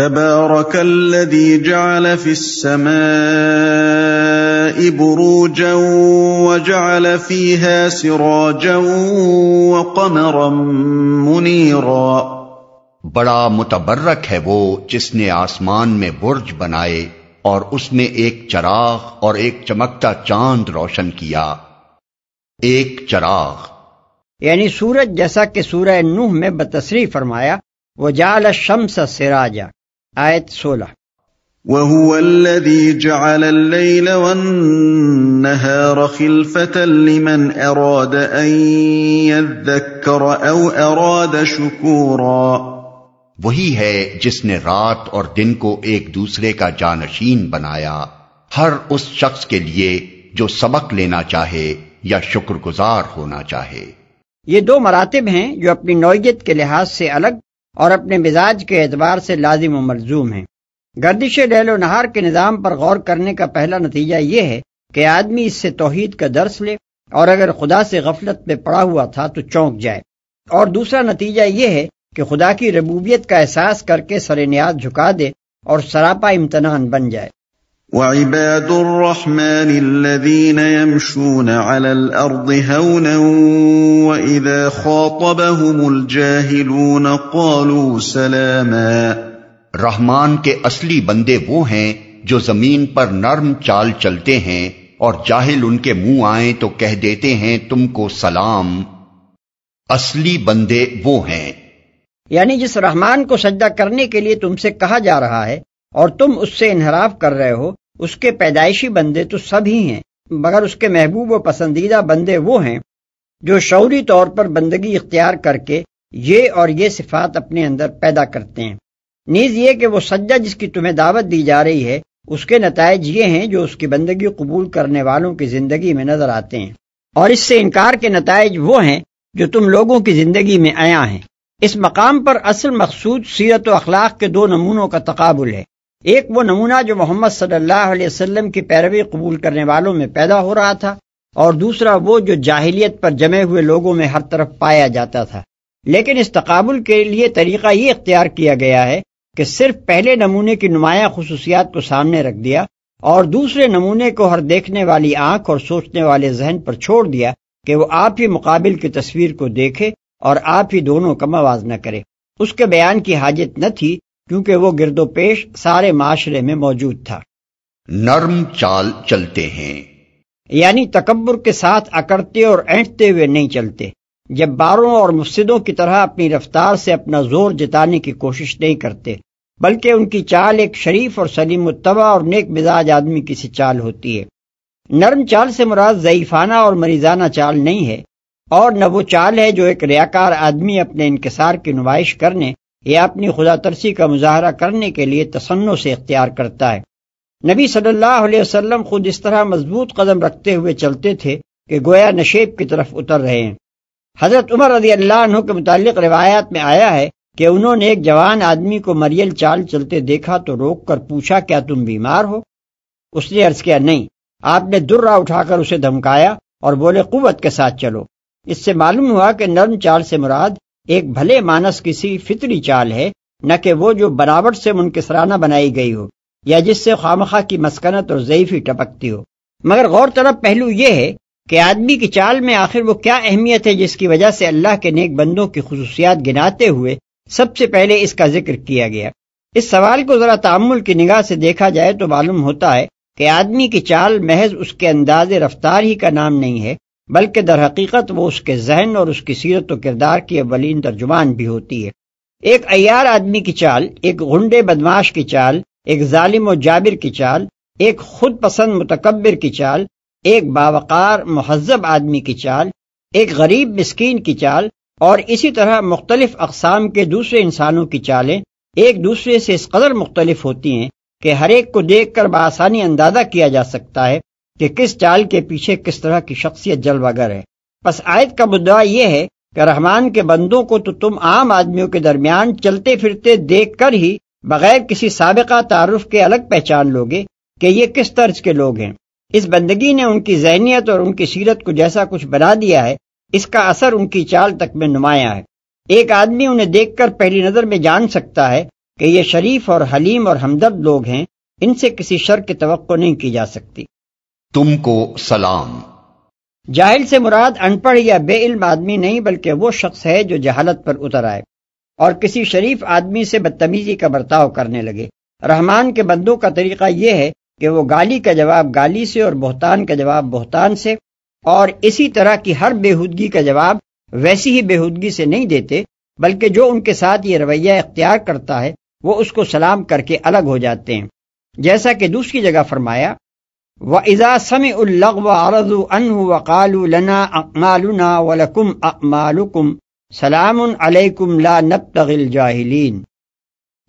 تبارك الذي جعل في السماء بروجا وجعل فيها سراجا وقمرا منيرا بڑا متبرک ہے وہ جس نے آسمان میں برج بنائے اور اس میں ایک چراغ اور ایک چمکتا چاند روشن کیا۔ ایک چراغ۔ یعنی سورج جیسا کہ سورہ نوح میں بتصریح فرمایا وہ جال شمس سراجا۔ آیت سولہ۔ وهو الذي جعل الليل والنهار خلفة لمن أراد أن يذكر أو أراد شكورا۔ وہی ہے جس نے رات اور دن کو ایک دوسرے کا جانشین بنایا۔ ہر اس شخص کے لیے جو سبق لینا چاہے یا شکر گزار ہونا چاہے۔ یہ دو مراتب ہیں جو اپنی نوعیت کے لحاظ سے الگ اور اپنے مزاج کے اعتبار سے لازم و ملزوم ہیں۔ گردش لہل و نہار کے نظام پر غور کرنے کا پہلا نتیجہ یہ ہے کہ آدمی اس سے توحید کا درس لے اور اگر خدا سے غفلت میں پڑا ہوا تھا تو چونک جائے۔ اور دوسرا نتیجہ یہ ہے کہ خدا کی ربوبیت کا احساس کر کے سر نیاز جھکا دے اور سراپا امتنان بن جائے۔ وعباد الرحمن الذين يمشون على الأرض هونا وإذا خاطبهم الجاهلون قالوا سلاما رحمان کے اصلی بندے وہ ہیں جو زمین پر نرم چال چلتے ہیں اور جاہل ان کے منہ آئیں تو کہہ دیتے ہیں تم کو سلام۔ اصلی بندے وہ ہیں۔ یعنی جس رحمان کو سجدہ کرنے کے لیے تم سے کہا جا رہا ہے اور تم اس سے انحراف کر رہے ہو اس کے پیدائشی بندے تو سب ہی ہیں، مگر اس کے محبوب و پسندیدہ بندے وہ ہیں جو شعوری طور پر بندگی اختیار کر کے یہ اور یہ صفات اپنے اندر پیدا کرتے ہیں۔ نیز یہ کہ وہ سجدہ جس کی تمہیں دعوت دی جا رہی ہے، اس کے نتائج یہ ہیں جو اس کی بندگی قبول کرنے والوں کی زندگی میں نظر آتے ہیں۔ اور اس سے انکار کے نتائج وہ ہیں جو تم لوگوں کی زندگی میں آیا ہیں۔ اس مقام پر اصل مقصود سیرت و اخلاق کے دو نمونوں کا تقابل ہے۔ ایک وہ نمونہ جو محمد صلی اللہ علیہ وسلم کی پیروی قبول کرنے والوں میں پیدا ہو رہا تھا، اور دوسرا وہ جو جاہلیت پر جمے ہوئے لوگوں میں ہر طرف پایا جاتا تھا۔ لیکن اس تقابل کے لیے طریقہ یہ اختیار کیا گیا ہے کہ صرف پہلے نمونے کی نمایاں خصوصیات کو سامنے رکھ دیا اور دوسرے نمونے کو ہر دیکھنے والی آنکھ اور سوچنے والے ذہن پر چھوڑ دیا کہ وہ آپ ہی مقابل کی تصویر کو دیکھے اور آپ ہی دونوں کا موازنہ کرے۔ اس کے بیان کی حاجت نہ تھی کیونکہ وہ گرد و پیش سارے معاشرے میں موجود تھا۔ نرم چال چلتے ہیں۔ یعنی تکبر کے ساتھ اکڑتے اور اینٹتے ہوئے نہیں چلتے۔ جب باروں اور مفسدوں کی طرح اپنی رفتار سے اپنا زور جتانے کی کوشش نہیں کرتے بلکہ ان کی چال ایک شریف اور سلیم متبع اور نیک مزاج آدمی کی سی چال ہوتی ہے۔ نرم چال سے مراد ضعیفانہ اور مریضانہ چال نہیں ہے اور نہ وہ چال ہے جو ایک ریاکار آدمی اپنے انکسار کی نمائش کرنے یا اپنی خدا ترسی کا مظاہرہ کرنے کے لیے تسنوں سے اختیار کرتا ہے۔ نبی صلی اللہ علیہ وسلم خود اس طرح مضبوط قدم رکھتے ہوئے چلتے تھے کہ گویا نشیب کی طرف اتر رہے ہیں۔ حضرت عمر رضی اللہ عنہ کے متعلق روایات میں آیا ہے کہ انہوں نے ایک جوان آدمی کو مریل چال چلتے دیکھا تو روک کر پوچھا، کیا تم بیمار ہو؟ اس نے عرض کیا، نہیں، آپ نے درا اٹھا کر اسے دھمکایا اور بولے، قوت کے ساتھ چلو۔ اس سے معلوم ہوا کہ نرم چال سے مراد ایک بھلے مانس کسی فطری چال ہے، نہ کہ وہ جو بناوٹ سے منکسرانہ بنائی گئی ہو، یا جس سے خامخواہ کی مسکنت اور ضعیفی ٹپکتی ہو۔ مگر غور طلب، پہلو یہ ہے کہ آدمی کی چال میں آخر وہ کیا اہمیت ہے جس کی وجہ سے اللہ کے نیک بندوں کی خصوصیات گناتے ہوئے سب سے پہلے اس کا ذکر کیا گیا۔ اس سوال کو ذرا تعمل کی نگاہ سے دیکھا جائے تو معلوم ہوتا ہے کہ آدمی کی چال محض اس کے انداز رفتار ہی کا نام نہیں ہے بلکہ در حقیقت وہ اس کے ذہن اور اس کی سیرت و کردار کی اولین ترجمان بھی ہوتی ہے۔ ایک ایار آدمی کی چال، ایک غنڈے بدماش کی چال، ایک ظالم و جابر کی چال، ایک خود پسند متکبر کی چال، ایک باوقار، مہذب آدمی کی چال، ایک غریب مسکین کی چال، اور اسی طرح مختلف اقسام کے دوسرے انسانوں کی چالیں ایک دوسرے سے اس قدر مختلف ہوتی ہیں کہ ہر ایک کو دیکھ کر بآسانی اندازہ کیا جا سکتا ہے کہ کس چال کے پیچھے کس طرح کی شخصیت جلوہ گر ہے۔ بس آیت کا مدعا یہ ہے کہ رحمان کے بندوں کو تو تم عام آدمیوں کے درمیان چلتے پھرتے دیکھ کر ہی بغیر کسی سابقہ تعارف کے الگ پہچان لوگے کہ یہ کس طرز کے لوگ ہیں۔ اس بندگی نے ان کی ذہنیت اور ان کی سیرت کو جیسا کچھ بنا دیا ہے، اس کا اثر ان کی چال تک میں نمایاں ہے۔ ایک آدمی انہیں دیکھ کر پہلی نظر میں جان سکتا ہے کہ یہ شریف اور حلیم اور ہمدرد لوگ ہیں، ان سے کسی شر کی توقع نہیں کی جا سکتی۔ تم کو سلام۔ جاہل سے مراد ان پڑھ یا بے علم آدمی نہیں، بلکہ وہ شخص ہے جو جہالت پر اتر آئے اور کسی شریف آدمی سے بدتمیزی کا برتاؤ کرنے لگے۔ رحمان کے بندوں کا طریقہ یہ ہے کہ وہ گالی کا جواب گالی سے اور بہتان کا جواب بہتان سے، اور اسی طرح کی ہر بےحودگی کا جواب ویسی ہی بےحودگی سے نہیں دیتے، بلکہ جو ان کے ساتھ یہ رویہ اختیار کرتا ہے، وہ اس کو سلام کر کے الگ ہو جاتے ہیں۔ جیسا کہ دوسری جگہ فرمایا و ازا سم الغ و عرض ان و لنا اقمالنا ولکم اقمالکم سلام علیکم لا نبتغل جاہلین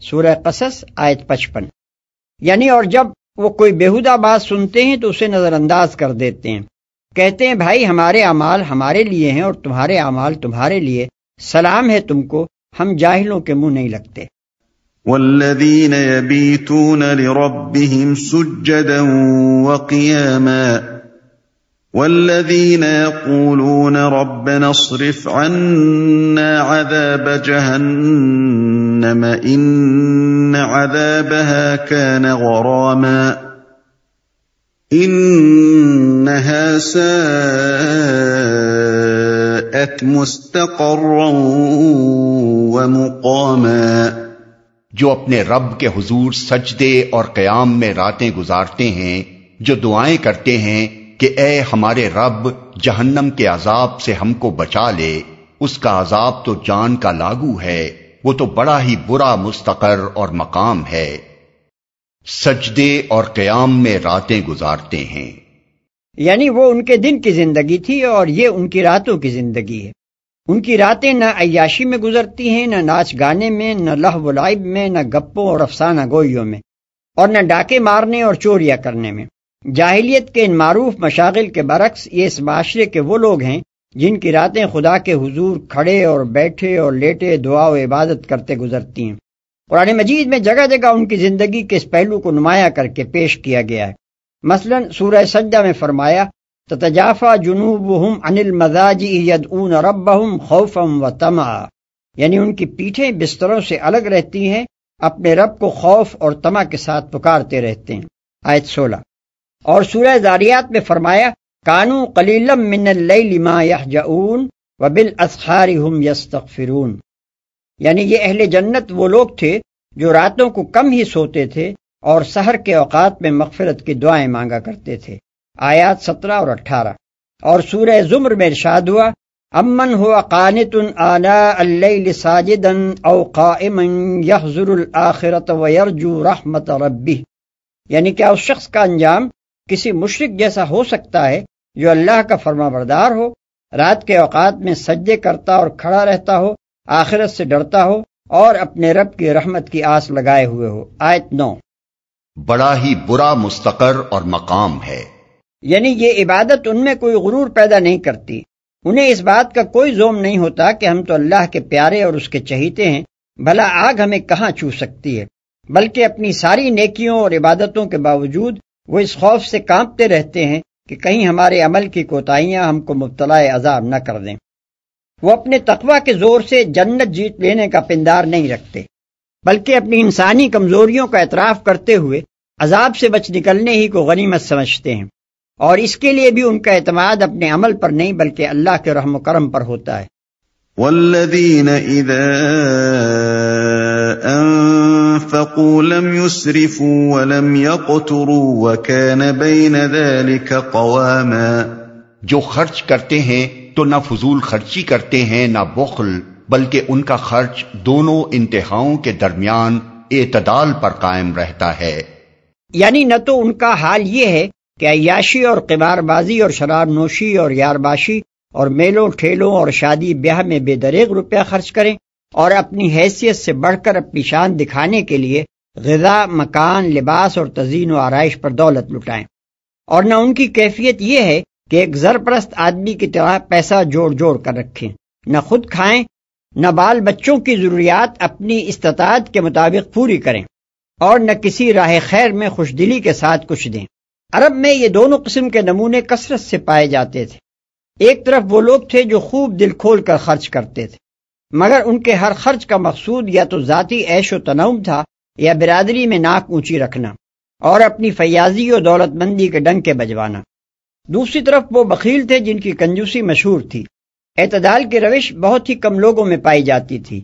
سورہ قصص، آیت پچپن۔ یعنی اور جب وہ کوئی بےحدہ بات سنتے ہیں تو اسے نظر انداز کر دیتے ہیں۔ کہتے ہیں، بھائی، ہمارے اعمال ہمارے لیے ہیں اور تمہارے اعمال تمہارے لیے۔ سلام ہے تم کو، ہم جاہلوں کے منہ نہیں لگتے۔ والذین یبیتون لربهم سجدا وقیاما والذین یقولون ربنا اصرف عنا عذاب جہنم ان عذابها كان غراما انها ساءت مستقرا ومقاما جو اپنے رب کے حضور سجدے اور قیام میں راتیں گزارتے ہیں، جو دعائیں کرتے ہیں کہ اے ہمارے رب، جہنم کے عذاب سے ہم کو بچا لے، اس کا عذاب تو جان کا لاگو ہے، وہ تو بڑا ہی برا مستقر اور مقام ہے۔ سجدے اور قیام میں راتیں گزارتے ہیں۔ یعنی وہ ان کے دن کی زندگی تھی اور یہ ان کی راتوں کی زندگی ہے۔ ان کی راتیں نہ عیاشی میں گزرتی ہیں، نہ ناچ گانے میں، نہ لہ و لائب میں، نہ گپوں اور افسانہ گوئیوں میں، اور نہ ڈاکے مارنے اور چوریاں کرنے میں۔ جاہلیت کے ان معروف مشاغل کے برعکس یہ اس معاشرے کے وہ لوگ ہیں جن کی راتیں خدا کے حضور کھڑے اور بیٹھے اور لیٹے دعا و عبادت کرتے گزرتی ہیں۔ قرآن مجید میں جگہ جگہ ان کی زندگی کے اس پہلو کو نمایاں کر کے پیش کیا گیا ہے۔ مثلا سورہ سجدہ میں فرمایا تتجافا جنوبهم عن المزاج يدعون ربهم خوفا وطمعا۔ یعنی ان کی پیٹھیں بستروں سے الگ رہتی ہیں، اپنے رب کو خوف اور تما کے ساتھ پکارتے رہتے ہیں۔ آیت سولہ۔ اور سورہ زاریات میں فرمایا، کانو قلیلم من اللیل ما یحجعون وبالاسحار هم یستغفرون۔ یعنی یہ اہل جنت وہ لوگ تھے جو راتوں کو کم ہی سوتے تھے اور سحر کے اوقات میں مغفرت کی دعائیں مانگا کرتے تھے۔ آیات سترہ اور اٹھارہ۔ اور سورہ زمر میں ارشاد ہوا، امن ہوا قانت آنا اللیل ساجدا او قائما یحضر الاخرت ویرجو رحمت ربی۔ یعنی کیا اس شخص کا انجام کسی مشرق جیسا ہو سکتا ہے جو اللہ کا فرما بردار ہو، رات کے اوقات میں سجدے کرتا اور کھڑا رہتا ہو، آخرت سے ڈرتا ہو اور اپنے رب کی رحمت کی آس لگائے ہوئے ہو۔ آیت نو۔ بڑا ہی برا مستقر اور مقام ہے۔ یعنی یہ عبادت ان میں کوئی غرور پیدا نہیں کرتی۔ انہیں اس بات کا کوئی زوم نہیں ہوتا کہ ہم تو اللہ کے پیارے اور اس کے چہیتے ہیں، بھلا آگ ہمیں کہاں چھو سکتی ہے؟ بلکہ اپنی ساری نیکیوں اور عبادتوں کے باوجود وہ اس خوف سے کانپتے رہتے ہیں کہ کہیں ہمارے عمل کی کوتاہیاں ہم کو مبتلا عذاب نہ کر دیں۔ وہ اپنے تقوی کے زور سے جنت جیت لینے کا پندار نہیں رکھتے، بلکہ اپنی انسانی کمزوریوں کا اعتراف کرتے ہوئے عذاب سے بچ نکلنے ہی کو غنیمت سمجھتے ہیں۔ اور اس کے لیے بھی ان کا اعتماد اپنے عمل پر نہیں بلکہ اللہ کے رحم و کرم پر ہوتا ہے۔ والذین اذا انفقوا لم يسرفوا ولم يقتروا وكان بين ذلك قواما۔ جو خرچ کرتے ہیں تو نہ فضول خرچی کرتے ہیں نہ بخل بلکہ ان کا خرچ دونوں انتہاؤں کے درمیان اعتدال پر قائم رہتا ہے۔ یعنی نہ تو ان کا حال یہ ہے کہ عیاشی اور قمار بازی اور شراب نوشی اور یارباشی اور میلوں، ٹھیلوں اور شادی بیاہ میں بے دریغ روپیہ خرچ کریں اور اپنی حیثیت سے بڑھ کر اپنی شان دکھانے کے لیے غذا، مکان، لباس اور تزئین و آرائش پر دولت لٹائیں۔ اور نہ ان کی کیفیت یہ ہے کہ ایک زرپرست آدمی کی طرح پیسہ جوڑ جوڑ کر رکھیں۔ نہ خود کھائیں، نہ بال بچوں کی ضروریات اپنی استطاعت کے مطابق پوری کریں۔ اور نہ کسی راہ خیر میں خوش دلی کے ساتھ کچھ دیں۔ عرب میں یہ دونوں قسم کے نمونے کثرت سے پائے جاتے تھے۔ ایک طرف وہ لوگ تھے جو خوب دل کھول کر خرچ کرتے تھے، مگر ان کے ہر خرچ کا مقصود یا تو ذاتی عیش و تنوع تھا یا برادری میں ناک اونچی رکھنا اور اپنی فیاضی و دولت مندی کے ڈنگ کے بجوانا۔ دوسری طرف وہ بخیل تھے جن کی کنجوسی مشہور تھی۔ اعتدال کی روش بہت ہی کم لوگوں میں پائی جاتی تھی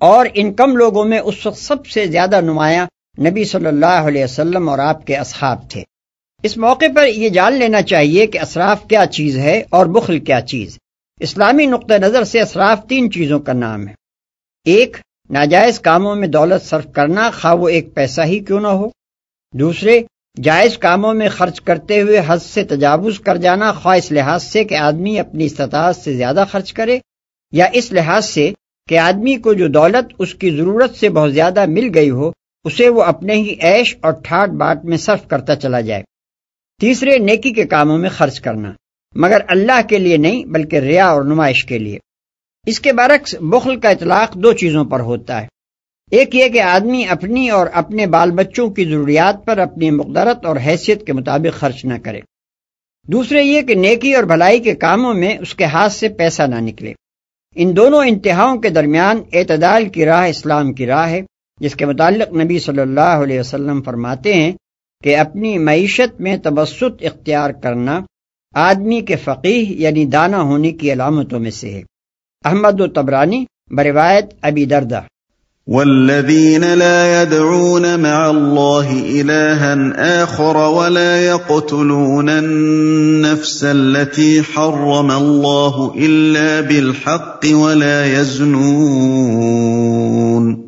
اور ان کم لوگوں میں اس وقت سب سے زیادہ نمایاں نبی صلی اللہ علیہ وسلم اور آپ کے اصحاب تھے۔ اس موقع پر یہ جان لینا چاہیے کہ اسراف کیا چیز ہے اور بخل کیا چیز۔ اسلامی نقطہ نظر سے اسراف تین چیزوں کا نام ہے۔ ایک، ناجائز کاموں میں دولت صرف کرنا، خواہ وہ ایک پیسہ ہی کیوں نہ ہو۔ دوسرے، جائز کاموں میں خرچ کرتے ہوئے حد سے تجاوز کر جانا، خواہ اس لحاظ سے کہ آدمی اپنی استطاعت سے زیادہ خرچ کرے، یا اس لحاظ سے کہ آدمی کو جو دولت اس کی ضرورت سے بہت زیادہ مل گئی ہو، اسے وہ اپنے ہی عیش اور ٹھاٹ باٹ میں صرف کرتا چلا جائے۔ تیسرے نیکی کے کاموں میں خرچ کرنا، مگر اللہ کے لیے نہیں، بلکہ ریا اور نمائش کے لیے۔ اس کے برعکس، بخل کا اطلاق دو چیزوں پر ہوتا ہے۔ ایک یہ کہ آدمی اپنی اور اپنے بال بچوں کی ضروریات پر اپنی مقدرت اور حیثیت کے مطابق خرچ نہ کرے۔ دوسرے یہ کہ نیکی اور بھلائی کے کاموں میں اس کے ہاتھ سے پیسہ نہ نکلے۔ ان دونوں انتہاؤں کے درمیان اعتدال کی راہ اسلام کی راہ ہے، جس کے متعلق نبی صلی اللہ علیہ وسلم فرماتے ہیں کہ اپنی معیشت میں تبسط اختیار کرنا آدمی کے فقیح یعنی دانا ہونے کی علامتوں میں سے ہے۔ احمد و تبرانی بروایت ابی دردہ۔ والذين لا يدعون مع الله إلها آخر ولا يقتلون النفس التي حرم الله إلا بالحق ولا يزنون۔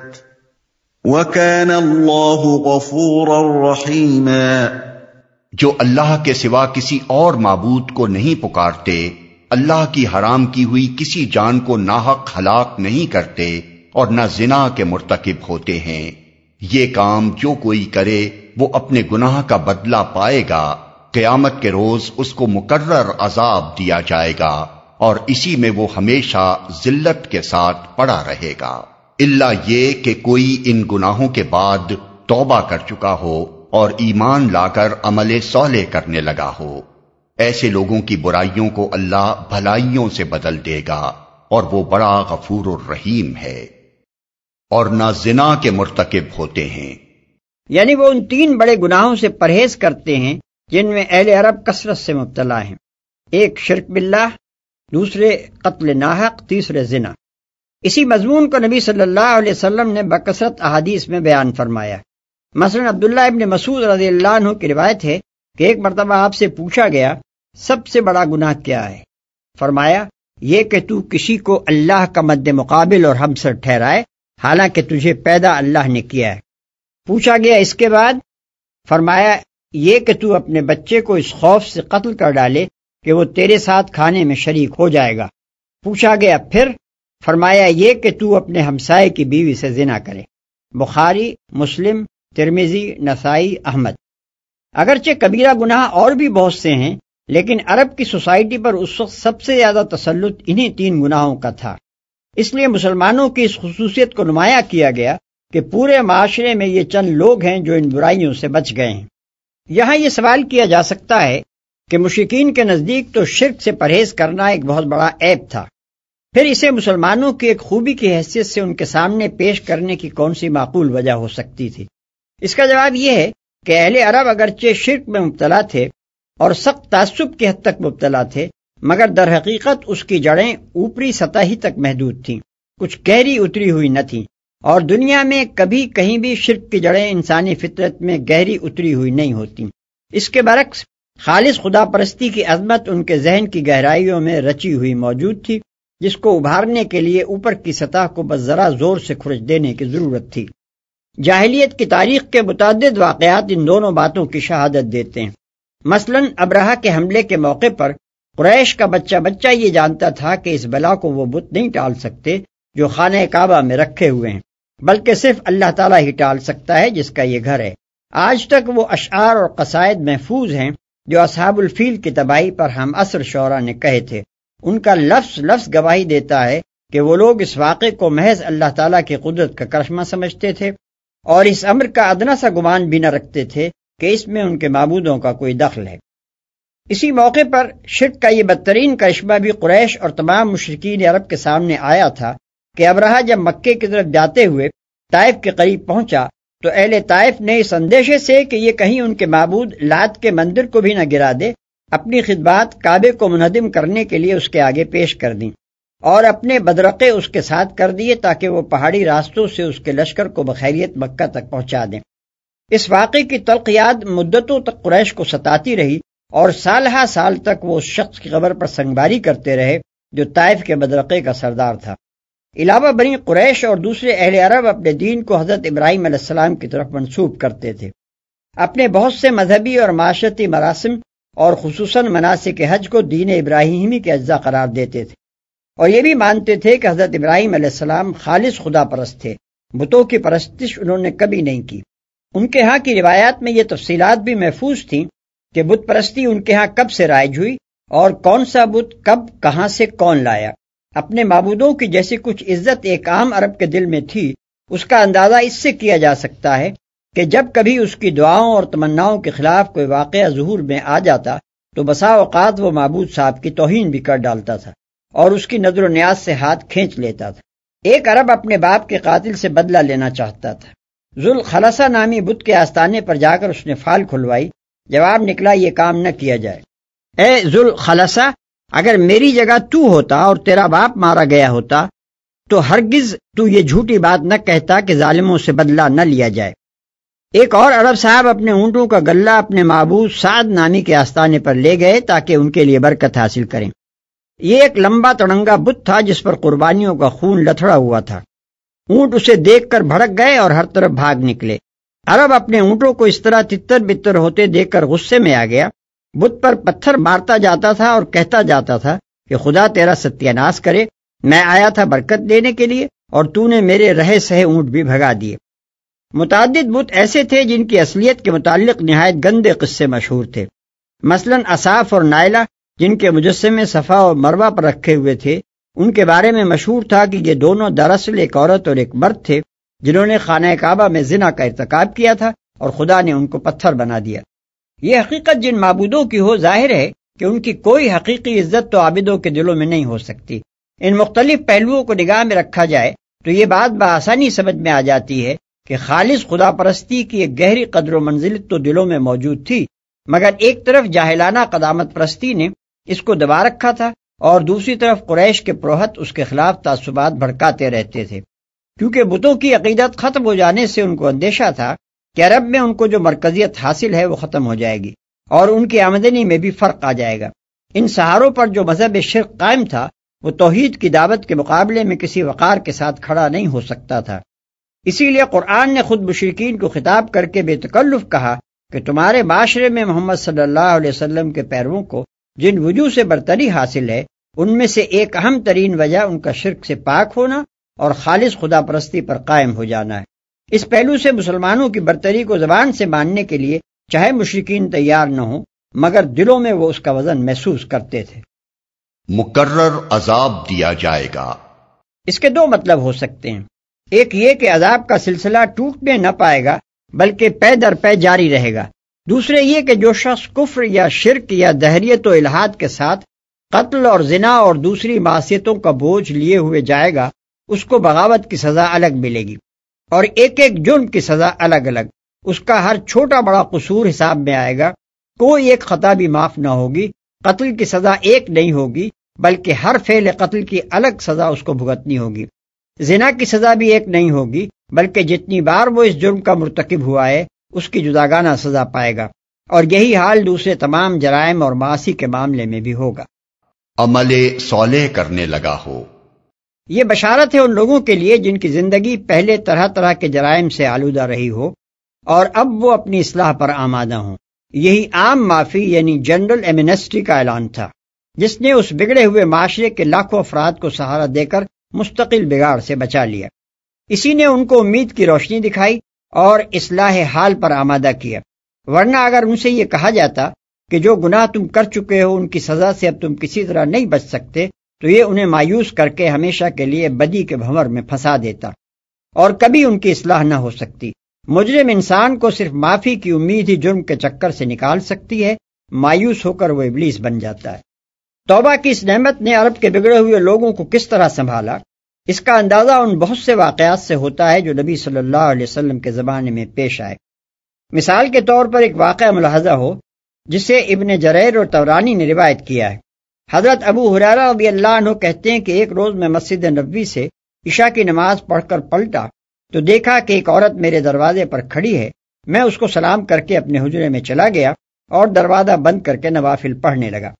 وكان الله غفورا رحيما جو اللہ کے سوا کسی اور معبود کو نہیں پکارتے، اللہ کی حرام کی ہوئی کسی جان کو ناحق ہلاک نہیں کرتے اور نہ زنا کے مرتکب ہوتے ہیں۔ یہ کام جو کوئی کرے، وہ اپنے گناہ کا بدلہ پائے گا۔ قیامت کے روز اس کو مقرر عذاب دیا جائے گا اور اسی میں وہ ہمیشہ ذلت کے ساتھ پڑا رہے گا۔ اللہ یہ کہ کوئی ان گناہوں کے بعد توبہ کر چکا ہو اور ایمان لا کر عمل صالح کرنے لگا ہو۔ ایسے لوگوں کی برائیوں کو اللہ بھلائیوں سے بدل دے گا اور وہ بڑا غفور الرحیم ہے۔ اور نہ زنا کے مرتکب ہوتے ہیں۔ یعنی وہ ان تین بڑے گناہوں سے پرہیز کرتے ہیں جن میں اہل عرب کثرت سے مبتلا ہیں۔ ایک شرک باللہ، دوسرے قتل ناحق، تیسرے زنا۔ اسی مضمون کو نبی صلی اللہ علیہ وسلم نے بکثرت احادیث میں بیان فرمایا۔ مثلا عبداللہ ابن مسعود رضی اللہ عنہ کی روایت ہے کہ ایک مرتبہ آپ سے پوچھا گیا، سب سے بڑا گناہ کیا ہے؟ فرمایا، یہ کہ تو کسی کو اللہ کا مد مقابل اور ہم سر ٹھہرائے، حالانکہ تجھے پیدا اللہ نے کیا ہے۔ پوچھا گیا اس کے بعد، فرمایا، یہ کہ تو اپنے بچے کو اس خوف سے قتل کر ڈالے کہ وہ تیرے ساتھ کھانے میں شریک ہو جائے گا۔ پوچھا گیا، پھر؟ فرمایا یہ کہ تو اپنے ہمسائے کی بیوی سے زنا کرے۔ بخاری، مسلم ترمیزی نسائی، احمد۔ اگرچہ کبیرہ گناہ اور بھی بہت سے ہیں، لیکن عرب کی سوسائٹی پر اس وقت سب سے زیادہ تسلط انہی تین گناہوں کا تھا۔ اس لیے مسلمانوں کی اس خصوصیت کو نمایاں کیا گیا کہ پورے معاشرے میں یہ چند لوگ ہیں جو ان برائیوں سے بچ گئے ہیں۔ یہاں یہ سوال کیا جا سکتا ہے کہ مشکین کے نزدیک تو شرک سے پرہیز کرنا ایک بہت بڑا ایپ تھا۔ پھر اسے مسلمانوں کی ایک خوبی کی حیثیت سے ان کے سامنے پیش کرنے کی کون سی معقول وجہ ہو سکتی تھی؟ اس کا جواب یہ ہے کہ اہل عرب اگرچہ شرک میں مبتلا تھے اور سخت تعصب کی حد تک مبتلا تھے، مگر در حقیقت اس کی جڑیں اوپری سطح ہی تک محدود تھیں۔ کچھ گہری اتری ہوئی نہ تھیں۔ اور دنیا میں کبھی کہیں بھی شرک کی جڑیں انسانی فطرت میں گہری اتری ہوئی نہیں ہوتی اس کے برعکس، خالص خدا پرستی کی عظمت ان کے ذہن کی گہرائیوں میں رچی ہوئی موجود تھی۔ جس کو ابھارنے کے لیے اوپر کی سطح کو بس ذرا زور سے کھرچ دینے کی ضرورت تھی۔ جاہلیت کی تاریخ کے متعدد واقعات ان دونوں باتوں کی شہادت دیتے ہیں۔ مثلا ابراہ کے حملے کے موقع پر قریش کا بچہ بچہ یہ جانتا تھا کہ اس بلا کو وہ بت نہیں ٹال سکتے جو خانہ کعبہ میں رکھے ہوئے ہیں، بلکہ صرف اللہ تعالیٰ ہی ٹال سکتا ہے جس کا یہ گھر ہے۔ آج تک وہ اشعار اور قصائد محفوظ ہیں جو اصحاب الفیل کی تباہی پر ہم اثر شعرا نے کہے تھے۔ ان کا لفظ لفظ گواہی دیتا ہے کہ وہ لوگ اس واقعے کو محض اللہ تعالیٰ کی قدرت کا کرشمہ سمجھتے تھے اور اس امر کا ادنا سا گمان بھی نہ رکھتے تھے کہ اس میں ان کے معبودوں کا کوئی دخل ہے۔ اسی موقع پر شرک کا یہ بدترین کرشمہ بھی قریش اور تمام مشرقین عرب کے سامنے آیا تھا کہ ابراہ جب مکے کی طرف جاتے ہوئے طائف کے قریب پہنچا تو اہل طائف نے اس اندیشے سے کہ یہ کہیں ان کے معبود لات کے مندر کو بھی نہ گرا دے اپنی خدمات کعبے کو منہدم کرنے کے لیے اس کے آگے پیش کر دیں اور اپنے بدرقے اس کے ساتھ کر دیے تاکہ وہ پہاڑی راستوں سے اس کے لشکر کو بخیریت مکہ تک پہنچا دیں۔ اس واقعے کی تلقیات مدتوں تک قریش کو ستاتی رہی اور سال ہا سال تک وہ اس شخص کی خبر پر سنگباری کرتے رہے جو طائف کے بدرقے کا سردار تھا۔ علاوہ بنی قریش اور دوسرے اہل عرب اپنے دین کو حضرت ابراہیم علیہ السلام کی طرف منسوب کرتے تھے۔ اپنے بہت سے مذہبی اور معاشرتی مراسم اور خصوصاً مناسب حج کو دین ابراہیمی کے اجزاء قرار دیتے تھے۔ اور یہ بھی مانتے تھے کہ حضرت ابراہیم علیہ السلام خالص خدا پرست تھے، بتوں کی پرستش انہوں نے کبھی نہیں کی۔ ان کے ہاں کی روایات میں یہ تفصیلات بھی محفوظ تھیں کہ بت پرستی ان کے ہاں کب سے رائج ہوئی اور کون سا بت کب کہاں سے کون لایا۔ اپنے معبودوں کی جیسی کچھ عزت ایک عام عرب کے دل میں تھی، اس کا اندازہ اس سے کیا جا سکتا ہے کہ جب کبھی اس کی دعاؤں اور تمناؤں کے خلاف کوئی واقعہ ظہور میں آ جاتا تو بسا اوقات وہ معبود صاحب کی توہین بھی کر ڈالتا تھا اور اس کی نظر و نیاز سے ہاتھ کھینچ لیتا تھا۔ ایک عرب اپنے باپ کے قاتل سے بدلہ لینا چاہتا تھا۔ ذوال خلصہ نامی بدھ کے آستانے پر جا کر اس نے فال کھلوائی۔ جواب نکلا، یہ کام نہ کیا جائے۔ اے ذوال خلصہ اگر میری جگہ تو ہوتا اور تیرا باپ مارا گیا ہوتا تو ہرگز تو یہ جھوٹی بات نہ کہتا کہ ظالموں سے بدلہ نہ لیا جائے۔ ایک اور عرب صاحب اپنے اونٹوں کا گلہ اپنے معبود سعد نامی کے آستانے پر لے گئے تاکہ ان کے لیے برکت حاصل کریں۔ یہ ایک لمبا تڑنگا بت تھا جس پر قربانیوں کا خون لتھڑا ہوا تھا۔ اونٹ اسے دیکھ کر بھڑک گئے اور ہر طرف بھاگ نکلے۔ عرب اپنے اونٹوں کو اس طرح تتر بتر ہوتے دیکھ کر غصے میں آ گیا۔ بت پر پتھر مارتا جاتا تھا اور کہتا جاتا تھا کہ خدا تیرا ستیہ ناس کرے، میں آیا تھا برکت دینے کے لیے اور تو نے میرے رہے سہے اونٹ بھی بھگا دیے۔ متعدد بت ایسے تھے جن کی اصلیت کے متعلق نہایت گندے قصے مشہور تھے۔ مثلا اصاف اور نائلہ، جن کے مجسمے صفا اور مروا پر رکھے ہوئے تھے، ان کے بارے میں مشہور تھا کہ یہ دونوں دراصل ایک عورت اور ایک مرد تھے، جنہوں نے خانہ کعبہ میں زنا کا ارتکاب کیا تھا اور خدا نے ان کو پتھر بنا دیا۔ یہ حقیقت جن معبودوں کی ہو ظاہر ہے کہ ان کی کوئی حقیقی عزت تو عابدوں کے دلوں میں نہیں ہو سکتی۔ ان مختلف پہلوؤں کو نگاہ میں رکھا جائے تو یہ بات بآسانی سمجھ میں آ جاتی ہے کہ خالص خدا پرستی کی ایک گہری قدر و منزل تو دلوں میں موجود تھی، مگر ایک طرف جاہلانہ قدامت پرستی نے اس کو دبا رکھا تھا اور دوسری طرف قریش کے پروہت اس کے خلاف تعصبات بھڑکاتے رہتے تھے۔ کیونکہ بتوں کی عقیدت ختم ہو جانے سے ان کو اندیشہ تھا کہ عرب میں ان کو جو مرکزیت حاصل ہے وہ ختم ہو جائے گی اور ان کی آمدنی میں بھی فرق آ جائے گا۔ ان سہاروں پر جو مذہب شرک قائم تھا، وہ توحید کی دعوت کے مقابلے میں کسی وقار کے ساتھ کھڑا نہیں ہو سکتا تھا۔ اسی لیے قرآن نے خود مشرقین کو خطاب کر کے بے تکلف کہا کہ تمہارے معاشرے میں محمد صلی اللہ علیہ وسلم کے پیرووں کو جن وجوہ سے برتری حاصل ہے ان میں سے ایک اہم ترین وجہ ان کا شرک سے پاک ہونا اور خالص خدا پرستی پر قائم ہو جانا ہے۔ اس پہلو سے مسلمانوں کی برتری کو زبان سے ماننے کے لیے چاہے مشرقین تیار نہ ہوں مگر دلوں میں وہ اس کا وزن محسوس کرتے تھے۔ مقرر عذاب دیا جائے گا۔ اس کے دو مطلب ہو سکتے ہیں۔ ایک یہ کہ عذاب کا سلسلہ ٹوٹنے نہ پائے گا، بلکہ پے در پے جاری رہے گا۔ دوسرے یہ کہ جو شخص کفر یا شرک یا دہریت و الحاد کے ساتھ قتل اور زنا اور دوسری معاشیتوں کا بوجھ لیے ہوئے جائے گا، اس کو بغاوت کی سزا الگ ملے گی۔ اور ایک ایک جرم کی سزا الگ الگ۔ اس کا ہر چھوٹا بڑا قصور حساب میں آئے گا۔ کوئی ایک خطا بھی معاف نہ ہوگی، قتل کی سزا ایک نہیں ہوگی، بلکہ ہر فعل قتل کی الگ سزا اس کو بھگتنی ہوگی۔ زنا کی سزا بھی ایک نہیں ہوگی بلکہ جتنی بار وہ اس جرم کا مرتکب ہوا ہے اس کی جداگانہ سزا پائے گا۔ اور یہی حال دوسرے تمام جرائم اور معاشی کے معاملے میں بھی ہوگا۔ عمل صالح کرنے لگا ہو۔ یہ بشارت ہے ان لوگوں کے لیے جن کی زندگی پہلے طرح طرح کے جرائم سے آلودہ رہی ہو اور اب وہ اپنی اصلاح پر آمادہ ہوں۔ یہی عام معافی یعنی جنرل ایمنسٹری کا اعلان تھا جس نے اس بگڑے ہوئے معاشرے کے لاکھوں افراد کو سہارا دے کر مستقل بگاڑ سے بچا لیا۔ اسی نے ان کو امید کی روشنی دکھائی اور اصلاح حال پر آمادہ کیا۔ ورنہ اگر ان سے یہ کہا جاتا کہ جو گناہ تم کر چکے ہو، ان کی سزا سے اب تم کسی طرح نہیں بچ سکتے، تو یہ انہیں مایوس کر کے ہمیشہ کے لیے بدی کے بھنور میں پھنسا دیتا۔ اور کبھی ان کی اصلاح نہ ہو سکتی۔ مجرم انسان کو صرف معافی کی امید ہی جرم کے چکر سے نکال سکتی ہے، مایوس ہو کر وہ ابلیس بن جاتا ہے۔ توبہ کی اس نعمت نے عرب کے بگڑے ہوئے لوگوں کو کس طرح سنبھالا؟ اس کا اندازہ ان بہت سے واقعات سے ہوتا ہے جو نبی صلی اللہ علیہ وسلم کے زمانے میں پیش آئے۔ مثال کے طور پر ایک واقعہ ملاحظہ ہو، جسے ابن جریر اور تورانی نے روایت کیا ہے۔ حضرت ابو حرارہ رضی اللہ عنہ کہتے ہیں کہ ایک روز میں مسجد نبوی سے عشاء کی نماز پڑھ کر پلٹا تو دیکھا کہ ایک عورت میرے دروازے پر کھڑی ہے۔ میں اس کو سلام کر کے اپنے حجرے میں چلا گیا اور دروازہ بند کر کے نوافل پڑھنے لگا۔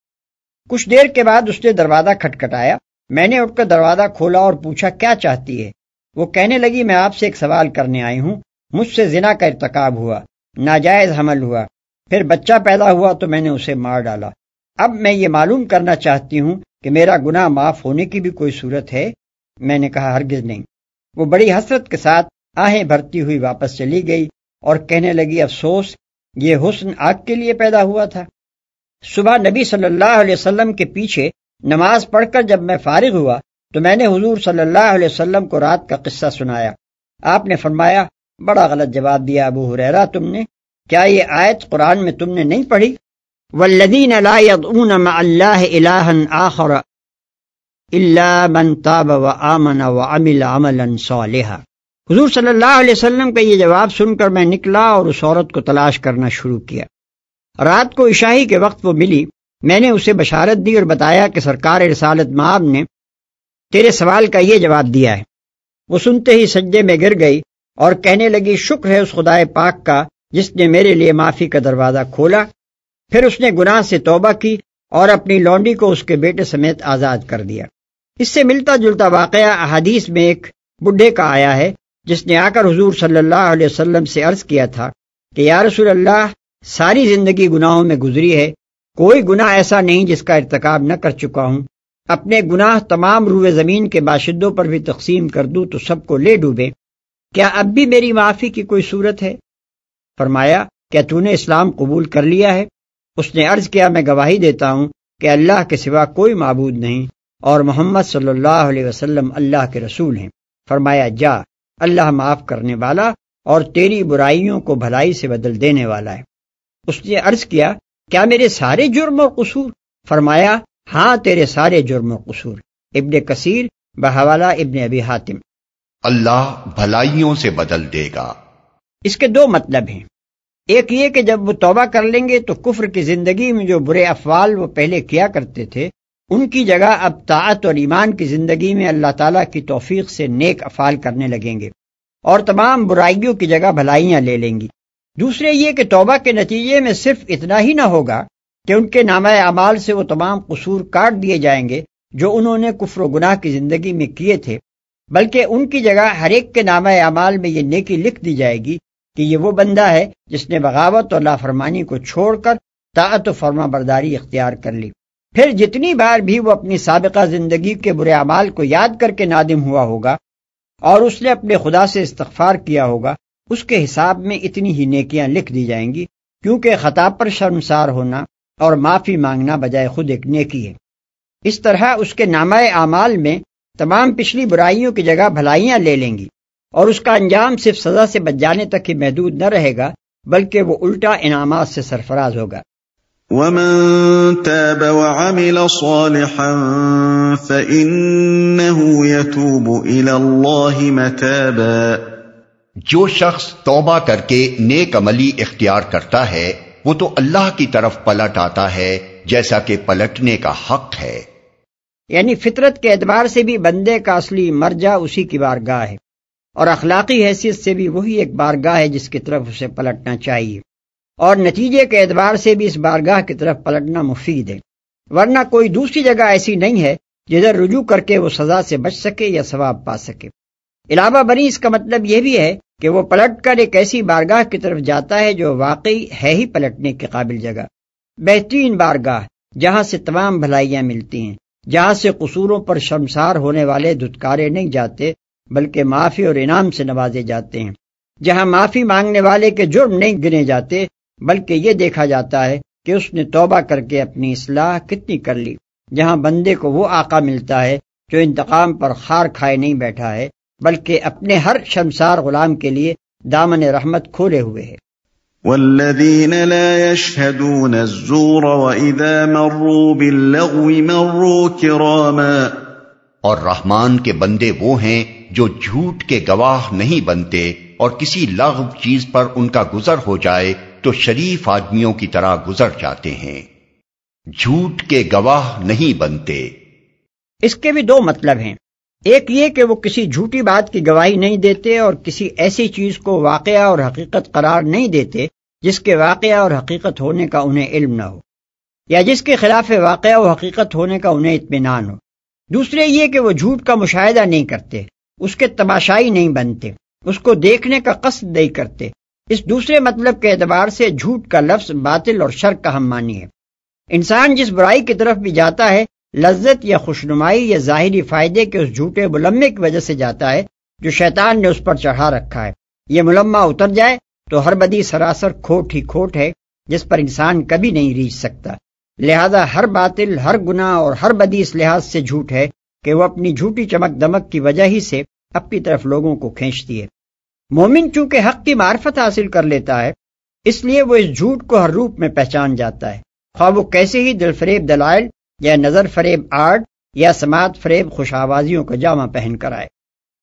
کچھ دیر کے بعد اس نے دروازہ کھٹکھٹایا۔ میں نے اٹھ کر دروازہ کھولا اور پوچھا، کیا چاہتی ہے؟ وہ کہنے لگی، میں آپ سے ایک سوال کرنے آئی ہوں۔ مجھ سے زنا کا ارتکاب ہوا، ناجائز حمل ہوا۔ پھر بچہ پیدا ہوا تو میں نے اسے مار ڈالا۔ اب میں یہ معلوم کرنا چاہتی ہوں کہ میرا گناہ معاف ہونے کی بھی کوئی صورت ہے۔ میں نے کہا، ہرگز نہیں وہ بڑی حسرت کے ساتھ آہیں بھرتی ہوئی واپس چلی گئی اور کہنے لگی، افسوس، یہ حسن آگ کے لیے پیدا ہوا تھا۔ صبح نبی صلی اللہ علیہ وسلم کے پیچھے نماز پڑھ کر جب میں فارغ ہوا تو میں نے حضور صلی اللہ علیہ وسلم کو رات کا قصہ سنایا۔ آپ نے فرمایا، بڑا غلط جواب دیا ابو حریرا تم نے۔ کیا یہ آیت قرآن میں تم نے نہیں پڑھی؟ والذین لا يدعون مع اللہ الہا آخر الا من تاب وآمن وعمل عملا صالحا۔ حضور صلی اللہ علیہ وسلم کا یہ جواب سن کر میں نکلا اور اس عورت کو تلاش کرنا شروع کیا۔ رات کو عشائی کے وقت وہ ملی۔ میں نے اسے بشارت دی اور بتایا کہ سرکار رسالت معاب نے تیرے سوال کا یہ جواب دیا ہے۔ وہ سنتے ہی سجدے میں گر گئی اور کہنے لگی، شکر ہے اس خدائے پاک کا جس نے میرے لیے معافی کا دروازہ کھولا۔ پھر اس نے گناہ سے توبہ کی اور اپنی لونڈی کو اس کے بیٹے سمیت آزاد کر دیا۔ اس سے ملتا جلتا واقعہ احادیث میں ایک بڈھے کا آیا ہے، جس نے آ کر حضور صلی اللہ علیہ وسلم سے عرض کیا تھا کہ، یا رسول اللہ ساری زندگی گناہوں میں گزری ہے، کوئی گناہ ایسا نہیں جس کا ارتکاب نہ کر چکا ہوں۔ اپنے گناہ تمام روئے زمین کے باشدوں پر بھی تقسیم کر دوں تو سب کو لے ڈوبے۔ کیا اب بھی میری معافی کی کوئی صورت ہے؟ فرمایا، کیا تو نے اسلام قبول کر لیا ہے؟ اس نے عرض کیا، میں گواہی دیتا ہوں کہ اللہ کے سوا کوئی معبود نہیں اور محمد صلی اللہ علیہ وسلم اللہ کے رسول ہیں۔ فرمایا، جا، اللہ معاف کرنے والا اور تیری برائیوں کو بھلائی سے بدل دینے والا ہے۔ اس نے عرض کیا کیا میرے سارے جرم و قصور؟ فرمایا ہاں تیرے سارے جرم و قصور. ابن کثیر بحوالہ ابن ابی حاتم۔ اللہ بھلائیوں سے بدل دے گا۔ اس کے دو مطلب ہیں۔ ایک یہ کہ جب وہ توبہ کر لیں گے تو کفر کی زندگی میں جو برے افعال وہ پہلے کیا کرتے تھے ان کی جگہ اب طاعت اور ایمان کی زندگی میں اللہ تعالیٰ کی توفیق سے نیک افعال کرنے لگیں گے اور تمام برائیوں کی جگہ بھلائیاں لے لیں گی۔ دوسرے یہ کہ توبہ کے نتیجے میں صرف اتنا ہی نہ ہوگا کہ ان کے نامہ اعمال سے وہ تمام قصور کاٹ دیے جائیں گے جو انہوں نے کفر و گناہ کی زندگی میں کیے تھے، بلکہ ان کی جگہ ہر ایک کے نامہ اعمال میں یہ نیکی لکھ دی جائے گی کہ یہ وہ بندہ ہے جس نے بغاوت اور لافرمانی کو چھوڑ کر طاعت و فرما برداری اختیار کر لی۔ پھر جتنی بار بھی وہ اپنی سابقہ زندگی کے برے اعمال کو یاد کر کے نادم ہوا ہوگا اور اس نے اپنے خدا سے استغفار کیا ہوگا اس کے حساب میں اتنی ہی نیکیاں لکھ دی جائیں گی، کیونکہ خطا پر شرمسار ہونا اور معافی مانگنا بجائے خود ایک نیکی ہے۔ اس طرح اس کے نامہ اعمال میں تمام پچھلی برائیوں کی جگہ بھلائیاں لے لیں گی اور اس کا انجام صرف سزا سے بچ جانے تک ہی محدود نہ رہے گا، بلکہ وہ الٹا انعامات سے سرفراز ہوگا۔ ومن تاب وعمل صالحا فإنه يتوب إلى الله متابا۔ جو شخص توبہ کر کے نیک عملی اختیار کرتا ہے، وہ تو اللہ کی طرف پلٹ آتا ہے، جیسا کہ پلٹنے کا حق ہے۔ یعنی فطرت کے اعتبار سے بھی بندے کا اصلی مرجع اسی کی بارگاہ ہے۔ اور اخلاقی حیثیت سے بھی وہی ایک بارگاہ ہے جس کی طرف اسے پلٹنا چاہیے۔ اور نتیجے کے اعتبار سے بھی اس بارگاہ کی طرف پلٹنا مفید ہے۔ ورنہ کوئی دوسری جگہ ایسی نہیں ہے جدھر رجوع کر کے وہ سزا سے بچ سکے یا ثواب پا سکے۔ علاوہ بنی، اس کا مطلب یہ بھی ہے کہ وہ پلٹ کر ایک ایسی بارگاہ کی طرف جاتا ہے جو واقعی ہے ہی پلٹنے کے قابل جگہ۔ بہترین بارگاہ، جہاں سے تمام بھلائیاں ملتی ہیں، جہاں سے قصوروں پر شرمسار ہونے والے دھتکارے نہیں جاتے، بلکہ معافی اور انعام سے نوازے جاتے ہیں۔ جہاں معافی مانگنے والے کے جرم نہیں گنے جاتے، بلکہ یہ دیکھا جاتا ہے کہ اس نے توبہ کر کے اپنی اصلاح کتنی کر لی۔ جہاں بندے کو وہ آقا ملتا ہے جو انتقام پر خار کھائے نہیں بیٹھا ہے بلکہ اپنے ہر شمسار غلام کے لیے دامن رحمت کھولے ہوئے ہے والذین لا يشهدون الزور وإذا مروا باللغو مروا كراما اور رحمان کے بندے وہ ہیں جو جھوٹ کے گواہ نہیں بنتے اور کسی لغو چیز پر ان کا گزر ہو جائے تو شریف آدمیوں کی طرح گزر جاتے ہیں۔ جھوٹ کے گواہ نہیں بنتے۔ اس کے بھی دو مطلب ہیں۔ ایک یہ کہ وہ کسی جھوٹی بات کی گواہی نہیں دیتے اور کسی ایسی چیز کو واقعہ اور حقیقت قرار نہیں دیتے جس کے واقعہ اور حقیقت ہونے کا انہیں علم نہ ہو، یا جس کے خلاف واقعہ و حقیقت ہونے کا انہیں اطمینان ہو۔ دوسرے یہ کہ وہ جھوٹ کا مشاہدہ نہیں کرتے، اس کے تماشائی نہیں بنتے، اس کو دیکھنے کا قصد نہیں کرتے۔ اس دوسرے مطلب کے اعتبار سے جھوٹ کا لفظ باطل اور شرک کا ہم مانی ہے انسان جس برائی کی طرف بھی جاتا ہے لذت یا خوشنمائی یا ظاہری فائدے کے اس جھوٹے ملمے کی وجہ سے جاتا ہے جو شیطان نے اس پر چڑھا رکھا ہے۔ یہ ملمہ اتر جائے تو ہر بدی سراسر کھوٹ ہی کھوٹ ہے جس پر انسان کبھی نہیں ریچ سکتا۔ لہذا ہر باطل، ہر گناہ اور ہر بدی اس لحاظ سے جھوٹ ہے کہ وہ اپنی جھوٹی چمک دمک کی وجہ ہی سے اپنی طرف لوگوں کو کھینچتی ہے۔ مومن چونکہ حق کی معرفت حاصل کر لیتا ہے، اس لیے وہ اس جھوٹ کو ہر روپ میں پہچان جاتا ہے۔ خواہ وہ کیسے ہی دل فریب دلائل یا نظر فریب آرٹ یا سماعت فریب خوش آوازیوں کا جامع پہن کر آئے۔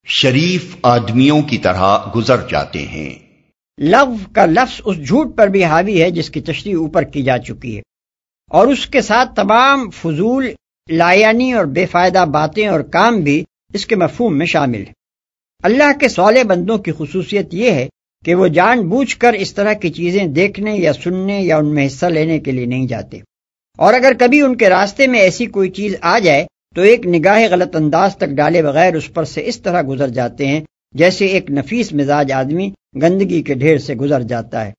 شریف آدمیوں کی طرح گزر جاتے ہیں۔ لغ کا لفظ اس جھوٹ پر بھی حاوی ہے جس کی تشریح اوپر کی جا چکی ہے۔ اور اس کے ساتھ تمام فضول لایانی اور بے فائدہ باتیں اور کام بھی اس کے مفہوم میں شامل ہیں۔ اللہ کے سولے بندوں کی خصوصیت یہ ہے کہ وہ جان بوجھ کر اس طرح کی چیزیں دیکھنے یا سننے یا ان میں حصہ لینے کے لیے نہیں جاتے۔ اور اگر کبھی ان کے راستے میں ایسی کوئی چیز آ جائے، تو ایک نگاہ غلط انداز تک ڈالے بغیر اس پر سے اس طرح گزر جاتے ہیں، جیسے ایک نفیس مزاج آدمی گندگی کے ڈھیر سے گزر جاتا ہے۔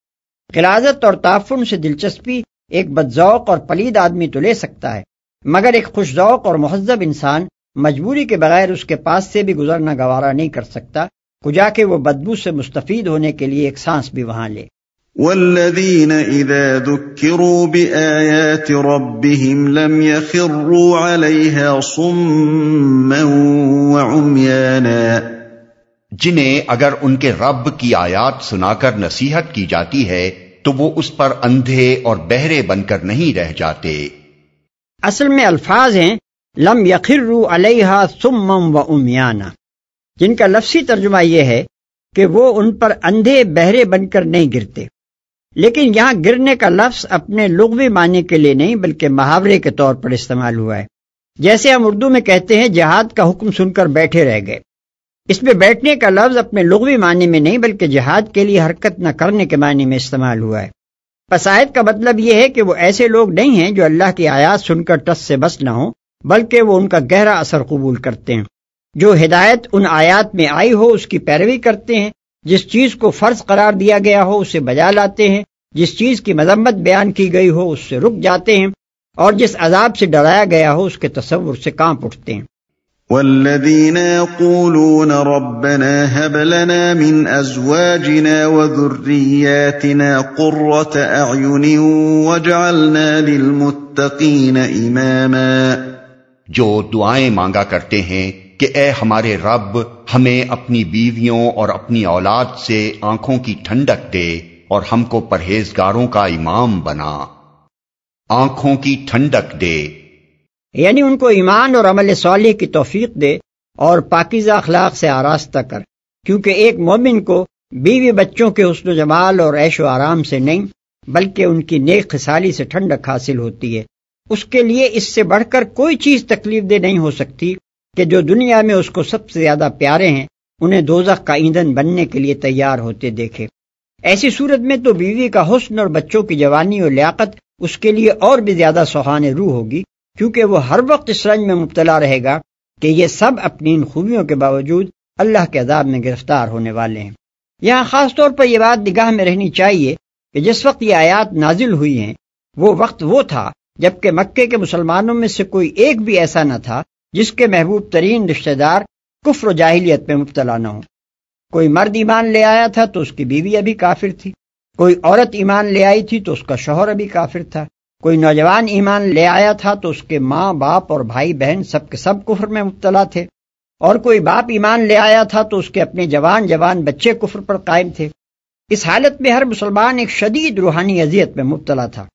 خلازت اور تعفن سے دلچسپی ایک بدذوق اور پلید آدمی تو لے سکتا ہے، مگر ایک خوش ذوق اور مہذب انسان مجبوری کے بغیر اس کے پاس سے بھی گزرنا گوارا نہیں کر سکتا، کجا کے وہ بدبو سے مستفید ہونے کے لیے ایک سانس بھی وہاں لے۔ والذین اذا ذکروا بآیات ربهم لم يخروا علیها صما وعمیانا جنہیں اگر ان کے رب کی آیات سنا کر نصیحت کی جاتی ہے تو وہ اس پر اندھے اور بہرے بن کر نہیں رہ جاتے۔ اصل میں الفاظ ہیں لم یخروا علیہا سمم و امیانا جن کا لفظی ترجمہ یہ ہے کہ وہ ان پر اندھے بہرے بن کر نہیں گرتے۔ لیکن یہاں گرنے کا لفظ اپنے لغوی معنی کے لیے نہیں، بلکہ محاورے کے طور پر استعمال ہوا ہے۔ جیسے ہم اردو میں کہتے ہیں، جہاد کا حکم سن کر بیٹھے رہ گئے۔ اس میں بیٹھنے کا لفظ اپنے لغوی معنی میں نہیں، بلکہ جہاد کے لیے حرکت نہ کرنے کے معنی میں استعمال ہوا ہے۔ پسائد کا مطلب یہ ہے کہ وہ ایسے لوگ نہیں ہیں جو اللہ کی آیات سن کر ٹس سے بس نہ ہوں، بلکہ وہ ان کا گہرا اثر قبول کرتے ہیں۔ جو ہدایت ان آیات میں آئی ہو، اس کی پیروی کرتے ہیں۔ جس چیز کو فرض قرار دیا گیا ہو، اسے بجا لاتے ہیں۔ جس چیز کی مذمت بیان کی گئی ہو اس سے رک جاتے ہیں اور جس عذاب سے ڈرایا گیا ہو اس کے تصور سے کانپ اٹھتے ہیں۔ والذین يقولون ربنا هب لنا من ازواجنا وذرياتنا قرة اعین وجعلنا للمتقین اماما جو دعائیں مانگا کرتے ہیں کہ اے ہمارے رب ہمیں اپنی بیویوں اور اپنی اولاد سے آنکھوں کی ٹھنڈک دے۔ اور ہم کو پرہیزگاروں کا امام بنا۔ آنکھوں کی ٹھنڈک دے۔ یعنی ان کو ایمان اور عمل صالح کی توفیق دے اور پاکیزہ اخلاق سے آراستہ کر۔ کیونکہ ایک مومن کو بیوی بچوں کے حسن و جمال اور عیش و آرام سے نہیں، بلکہ ان کی نیک خسالی سے ٹھنڈک حاصل ہوتی ہے۔ اس کے لیے اس سے بڑھ کر کوئی چیز تکلیف دہ نہیں ہو سکتی کہ جو دنیا میں اس کو سب سے زیادہ پیارے ہیں، انہیں دوزخ کا ایندھن بننے کے لیے تیار ہوتے دیکھے۔ ایسی صورت میں تو بیوی کا حسن اور بچوں کی جوانی اور لیاقت اس کے لیے اور بھی زیادہ سہان روح ہوگی، کیونکہ وہ ہر وقت اس رنج میں مبتلا رہے گا کہ یہ سب اپنی ان خوبیوں کے باوجود اللہ کے عذاب میں گرفتار ہونے والے ہیں۔ یہاں خاص طور پر یہ بات نگاہ میں رہنی چاہیے کہ جس وقت یہ آیات نازل ہوئی ہیں، وہ وقت وہ تھا جبکہ مکے کے مسلمانوں میں سے کوئی ایک بھی ایسا نہ تھا جس کے محبوب ترین رشتہ دار کفر و جاہلیت میں مبتلا نہ ہو کوئی مرد ایمان لے آیا تھا تو اس کی بیوی ابھی کافر تھی، کوئی عورت ایمان لے آئی تھی تو اس کا شوہر ابھی کافر تھا، کوئی نوجوان ایمان لے آیا تھا تو اس کے ماں باپ اور بھائی بہن سب کے سب کفر میں مبتلا تھے، اور کوئی باپ ایمان لے آیا تھا تو اس کے اپنے جوان جوان بچے کفر پر قائم تھے۔ اس حالت میں ہر مسلمان ایک شدید روحانی اذیت میں مبتلا تھا،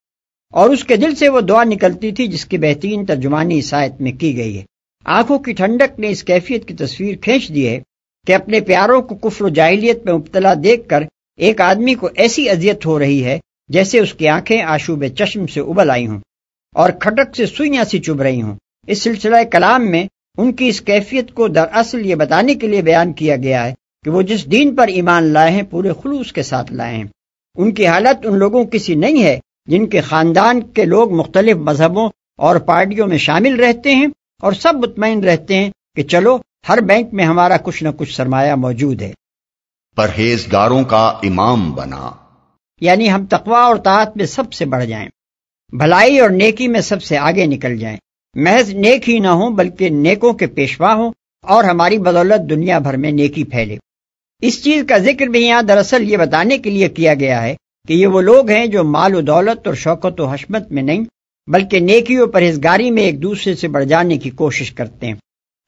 اور اس کے دل سے وہ دعا نکلتی تھی جس کی بہترین ترجمانی عیسائیت میں کی گئی ہے۔ آنکھوں کی ٹھنڈک نے اس کیفیت کی تصویر کھینچ دی ہے۔ کہ اپنے پیاروں کو کفر و جاہلیت میں مبتلا دیکھ کر ایک آدمی کو ایسی اذیت ہو رہی ہے جیسے اس کی آنکھیں آشوب چشم سے ابل آئی ہوں اور کھٹک سے سوئیاں سی چب رہی ہوں۔ اس سلسلہ کلام میں ان کی اس کیفیت کو دراصل یہ بتانے کے لیے بیان کیا گیا ہے کہ وہ جس دین پر ایمان لائے ہیں، پورے خلوص کے ساتھ لائے ہیں۔ ان کی حالت ان لوگوں کسی نہیں ہے جن کے خاندان کے لوگ مختلف مذہبوں اور پارٹیوں میں شامل رہتے ہیں اور سب مطمئن رہتے ہیں کہ چلو ہر بینک میں ہمارا کچھ نہ کچھ سرمایہ موجود ہے۔ پرہیزگاروں کا امام بنا۔ یعنی ہم تقوا اور طاعت میں سب سے بڑھ جائیں۔ بھلائی اور نیکی میں سب سے آگے نکل جائیں۔ محض نیک ہی نہ ہوں بلکہ نیکوں کے پیشوا ہوں اور ہماری بدولت دنیا بھر میں نیکی پھیلے۔ اس چیز کا ذکر بھی یہاں دراصل یہ بتانے کے لیے کیا گیا ہے کہ یہ وہ لوگ ہیں جو مال و دولت اور شوکت و حشمت میں نہیں بلکہ نیکی و پرہیزگاری میں ایک دوسرے سے بڑھ جانے کی کوشش کرتے ہیں۔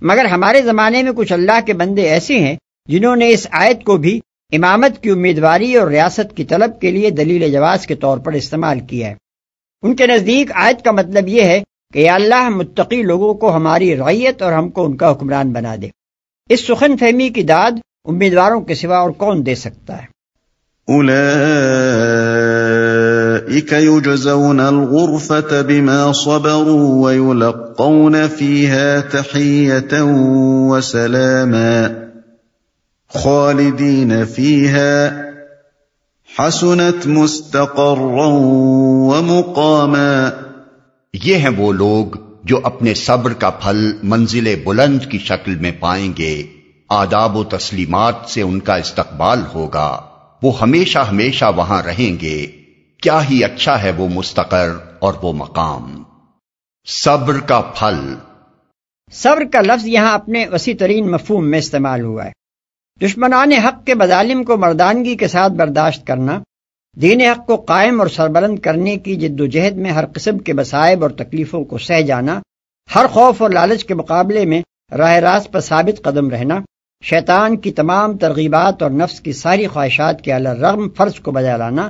مگر ہمارے زمانے میں کچھ اللہ کے بندے ایسے ہیں جنہوں نے اس آیت کو بھی امامت کی امیدواری اور ریاست کی طلب کے لیے دلیل جواز کے طور پر استعمال کیا ہے۔ ان کے نزدیک آیت کا مطلب یہ ہے کہ یا اللہ متقی لوگوں کو ہماری ریت اور ہم کو ان کا حکمران بنا دے۔ اس سخن فہمی کی داد امیدواروں کے سوا اور کون دے سکتا ہے؟ يجزون الغرفة بما صبروا ويلقون فيها تحية وسلاما خالدين فيها حسنت مستقرا ومقاما یہ ہیں وہ لوگ جو اپنے صبر کا پھل منزل بلند کی شکل میں پائیں گے۔ آداب و تسلیمات سے ان کا استقبال ہوگا۔ وہ ہمیشہ ہمیشہ وہاں رہیں گے۔ کیا ہی اچھا ہے وہ مستقر اور وہ مقام۔ صبر کا پھل۔ صبر کا لفظ یہاں اپنے وسیع ترین مفہوم میں استعمال ہوا ہے۔ دشمنان حق کے مظالم کو مردانگی کے ساتھ برداشت کرنا، دین حق کو قائم اور سربلند کرنے کی جد و جہد میں ہر قسم کے مسائب اور تکلیفوں کو سہ جانا، ہر خوف اور لالچ کے مقابلے میں راہ راست پر ثابت قدم رہنا، شیطان کی تمام ترغیبات اور نفس کی ساری خواہشات کے رغم فرض کو بجا لانا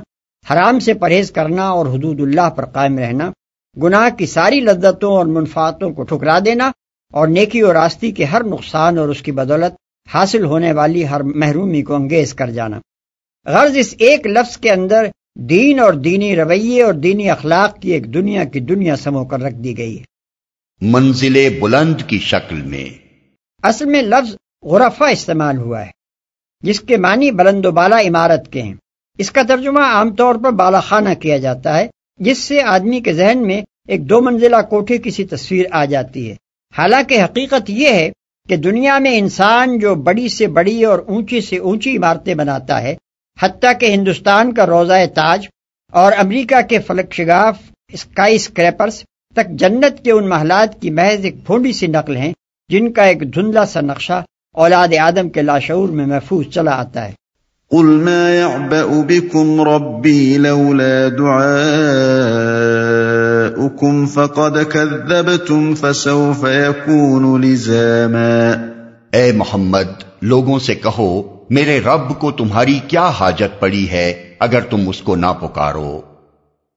حرام سے پرہیز کرنا اور حدود اللہ پر قائم رہنا گناہ کی ساری لذتوں اور منفاطوں کو ٹھکرا دینا اور نیکی اور راستی کے ہر نقصان اور اس کی بدولت حاصل ہونے والی ہر محرومی کو انگیز کر جانا۔ غرض اس ایک لفظ کے اندر دین اور دینی رویے اور دینی اخلاق کی ایک دنیا کی دنیا سمو کر رکھ دی گئی۔ ہے منزل بلند کی شکل میں۔ اصل میں لفظ غرفہ استعمال ہوا ہے جس کے معنی بلند و بالا عمارت کے ہیں۔ اس کا ترجمہ عام طور پر بالا خانہ کیا جاتا ہے، جس سے آدمی کے ذہن میں ایک دو منزلہ کوٹھے کی سی تصویر آ جاتی ہے۔ حالانکہ حقیقت یہ ہے کہ دنیا میں انسان جو بڑی سے بڑی اور اونچی سے اونچی عمارتیں بناتا ہے، حتیٰ کہ ہندوستان کا روزہ تاج اور امریکہ کے فلک شگاف، اسکائی اسکریپرس تک جنت کے ان محلات کی محض ایک پھونڈی سی نقل ہیں، جن کا ایک دھندلا سا نقشہ اولاد آدم کے لاشعور میں محفوظ چلا آتا ہے۔ قل ما يعبأ بكم ربي لولا دعاؤكم فقد كذبتم فسوف يكون لزاما۔ اے محمد، لوگوں سے کہو، میرے رب کو تمہاری کیا حاجت پڑی ہے اگر تم اس کو نہ پکارو؟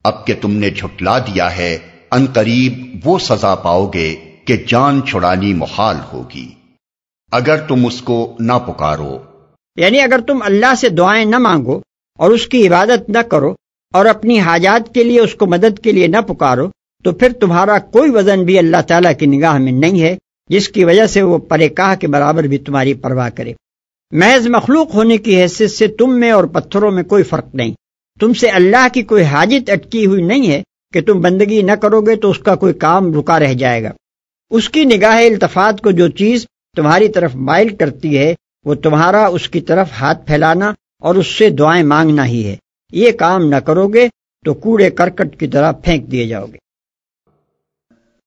اب کہ تم نے جھٹلا دیا ہے، ان قریب وہ سزا پاؤ گے کہ جان چھڑانی محال ہوگی۔ اگر تم اس کو نہ پکارو یعنی اگر تم اللہ سے دعائیں نہ مانگو اور اس کی عبادت نہ کرو اور اپنی حاجات کے لیے اس کو مدد کے لیے نہ پکارو، تو پھر تمہارا کوئی وزن بھی اللہ تعالیٰ کی نگاہ میں نہیں ہے، جس کی وجہ سے وہ پرے کاہ کے برابر بھی تمہاری پرواہ کرے۔ محض مخلوق ہونے کی حیثیت سے تم میں اور پتھروں میں کوئی فرق نہیں۔ تم سے اللہ کی کوئی حاجت اٹکی ہوئی نہیں ہے کہ تم بندگی نہ کرو گے تو اس کا کوئی کام رکا رہ جائے گا۔ اس کی نگاہ التفات کو جو چیز تمہاری طرف مائل کرتی ہے وہ تمہارا اس کی طرف ہاتھ پھیلانا اور اس سے دعائیں مانگنا ہی ہے۔ یہ کام نہ کرو گے تو کوڑے کرکٹ کی طرح پھینک دیے جاؤ گے